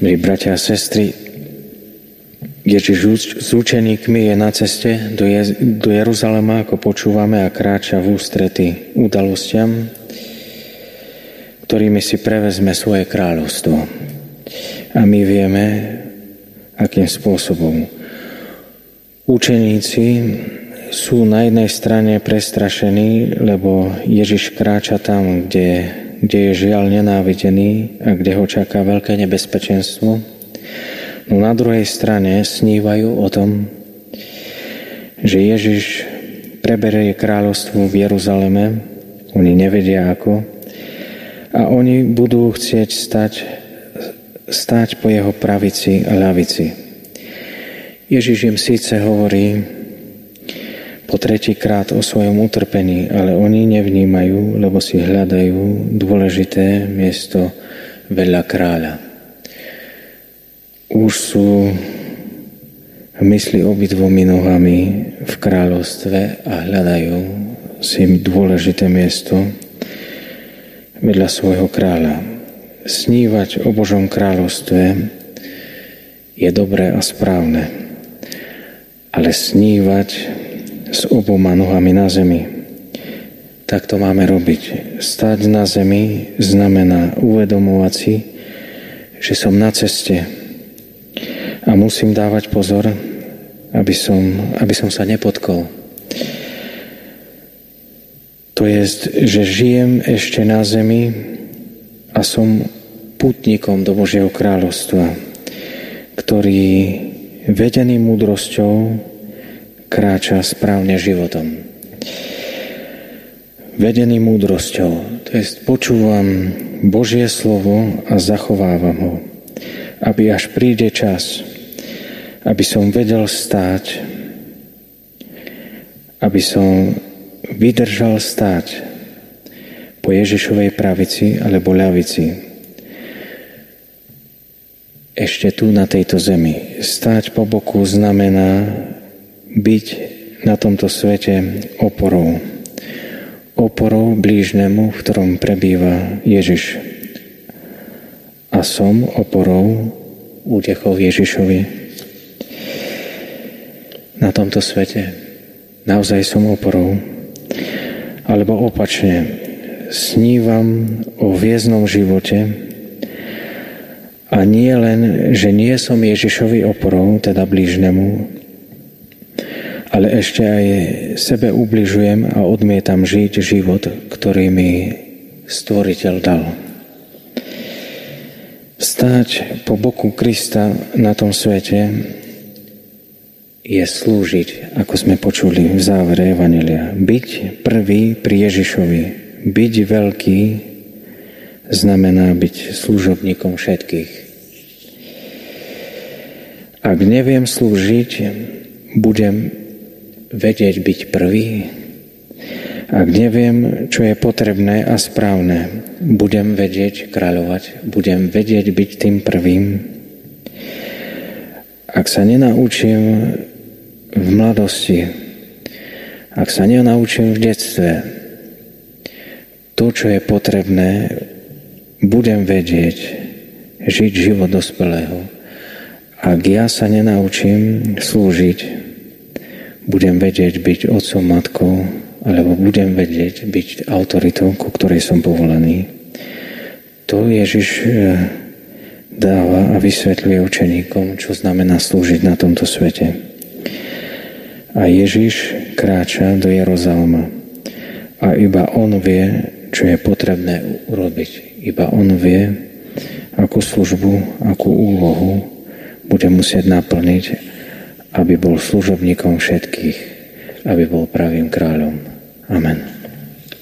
Milí bratia a sestry, Ježiš s učeníkmi je na ceste do, Je- do Jeruzalema, ako počúvame, a kráča v ústrety udalostiam, ktorými si prevezme svoje kráľovstvo. A my vieme, akým spôsobom. Učeníci sú na jednej strane prestrašení, lebo Ježiš kráča tam, kde kde je žiaľ nenávidený a kde ho čaká veľké nebezpečenstvo. No na druhej strane snívajú o tom, že Ježiš preberie kráľovstvo v Jeruzaleme, oni nevedia ako, a oni budú chcieť stať, stať po jeho pravici a ľavici. Ježiš im síce hovorí, po tretíkrát o svojom utrpení, ale oni nevnímajú, lebo si hľadajú dôležité miesto vedľa kráľa. Už sú mysli obidvomi nohami v kráľovstve a hľadajú si dôležité miesto vedľa svojho kráľa. Snívať o Božom kráľovstve je dobré a správne, ale snívať s oboma nohami na zemi. Tak to máme robiť. Stať na zemi znamená uvedomovať si, že som na ceste a musím dávať pozor, aby som, aby som sa nepotkol. To je, že žijem ešte na zemi a som putníkom do Božieho kráľovstva, ktorý vedený múdrosťou kráča správne životom. Vedený múdrosťou, to je počúvam Božie slovo a zachovávam ho, aby až príde čas, aby som vedel stáť, aby som vydržal stáť po Ježišovej pravici alebo ľavici. Ešte tu na tejto zemi. Stáť po boku znamená byť na tomto svete oporou. Oporou blížnemu, v ktorom prebýva Ježiš. A som oporou útechov Ježišovi. Na tomto svete naozaj som oporou. Alebo opačne, snívam o vieznom živote a nie len, že nie som Ježišovi oporou, teda blížnemu, ale ešte aj sebe ubližujem a odmietam žiť život, ktorý mi stvoriteľ dal. Stáť po boku Krista na tom svete je slúžiť, ako sme počuli v závere Evanelia. Byť prvý pri Ježišovi, byť veľký, znamená byť služobníkom všetkých. Ak neviem slúžiť, budem vedieť byť prvý? Ak neviem, čo je potrebné a správne, budem vedieť kráľovať, budem vedieť byť tým prvým. Ak sa nenaučím v mladosti, ak sa nenaučím v detstve, to, čo je potrebné, budem vedieť žiť život dospelého. Ak ja sa nenaučím slúžiť, budem vedieť byť otcom, matkou, alebo budem vedieť byť autoritou, ku ktorej som povolaný. To Ježiš e, dáva a vysvetľuje učeníkom, čo znamená slúžiť na tomto svete. A Ježiš kráča do Jeruzalema a iba on vie, čo je potrebné urobiť. Iba on vie, akú službu, akú úlohu bude musieť naplniť aby bol služobníkom všetkých, aby bol pravým kráľom. Amen.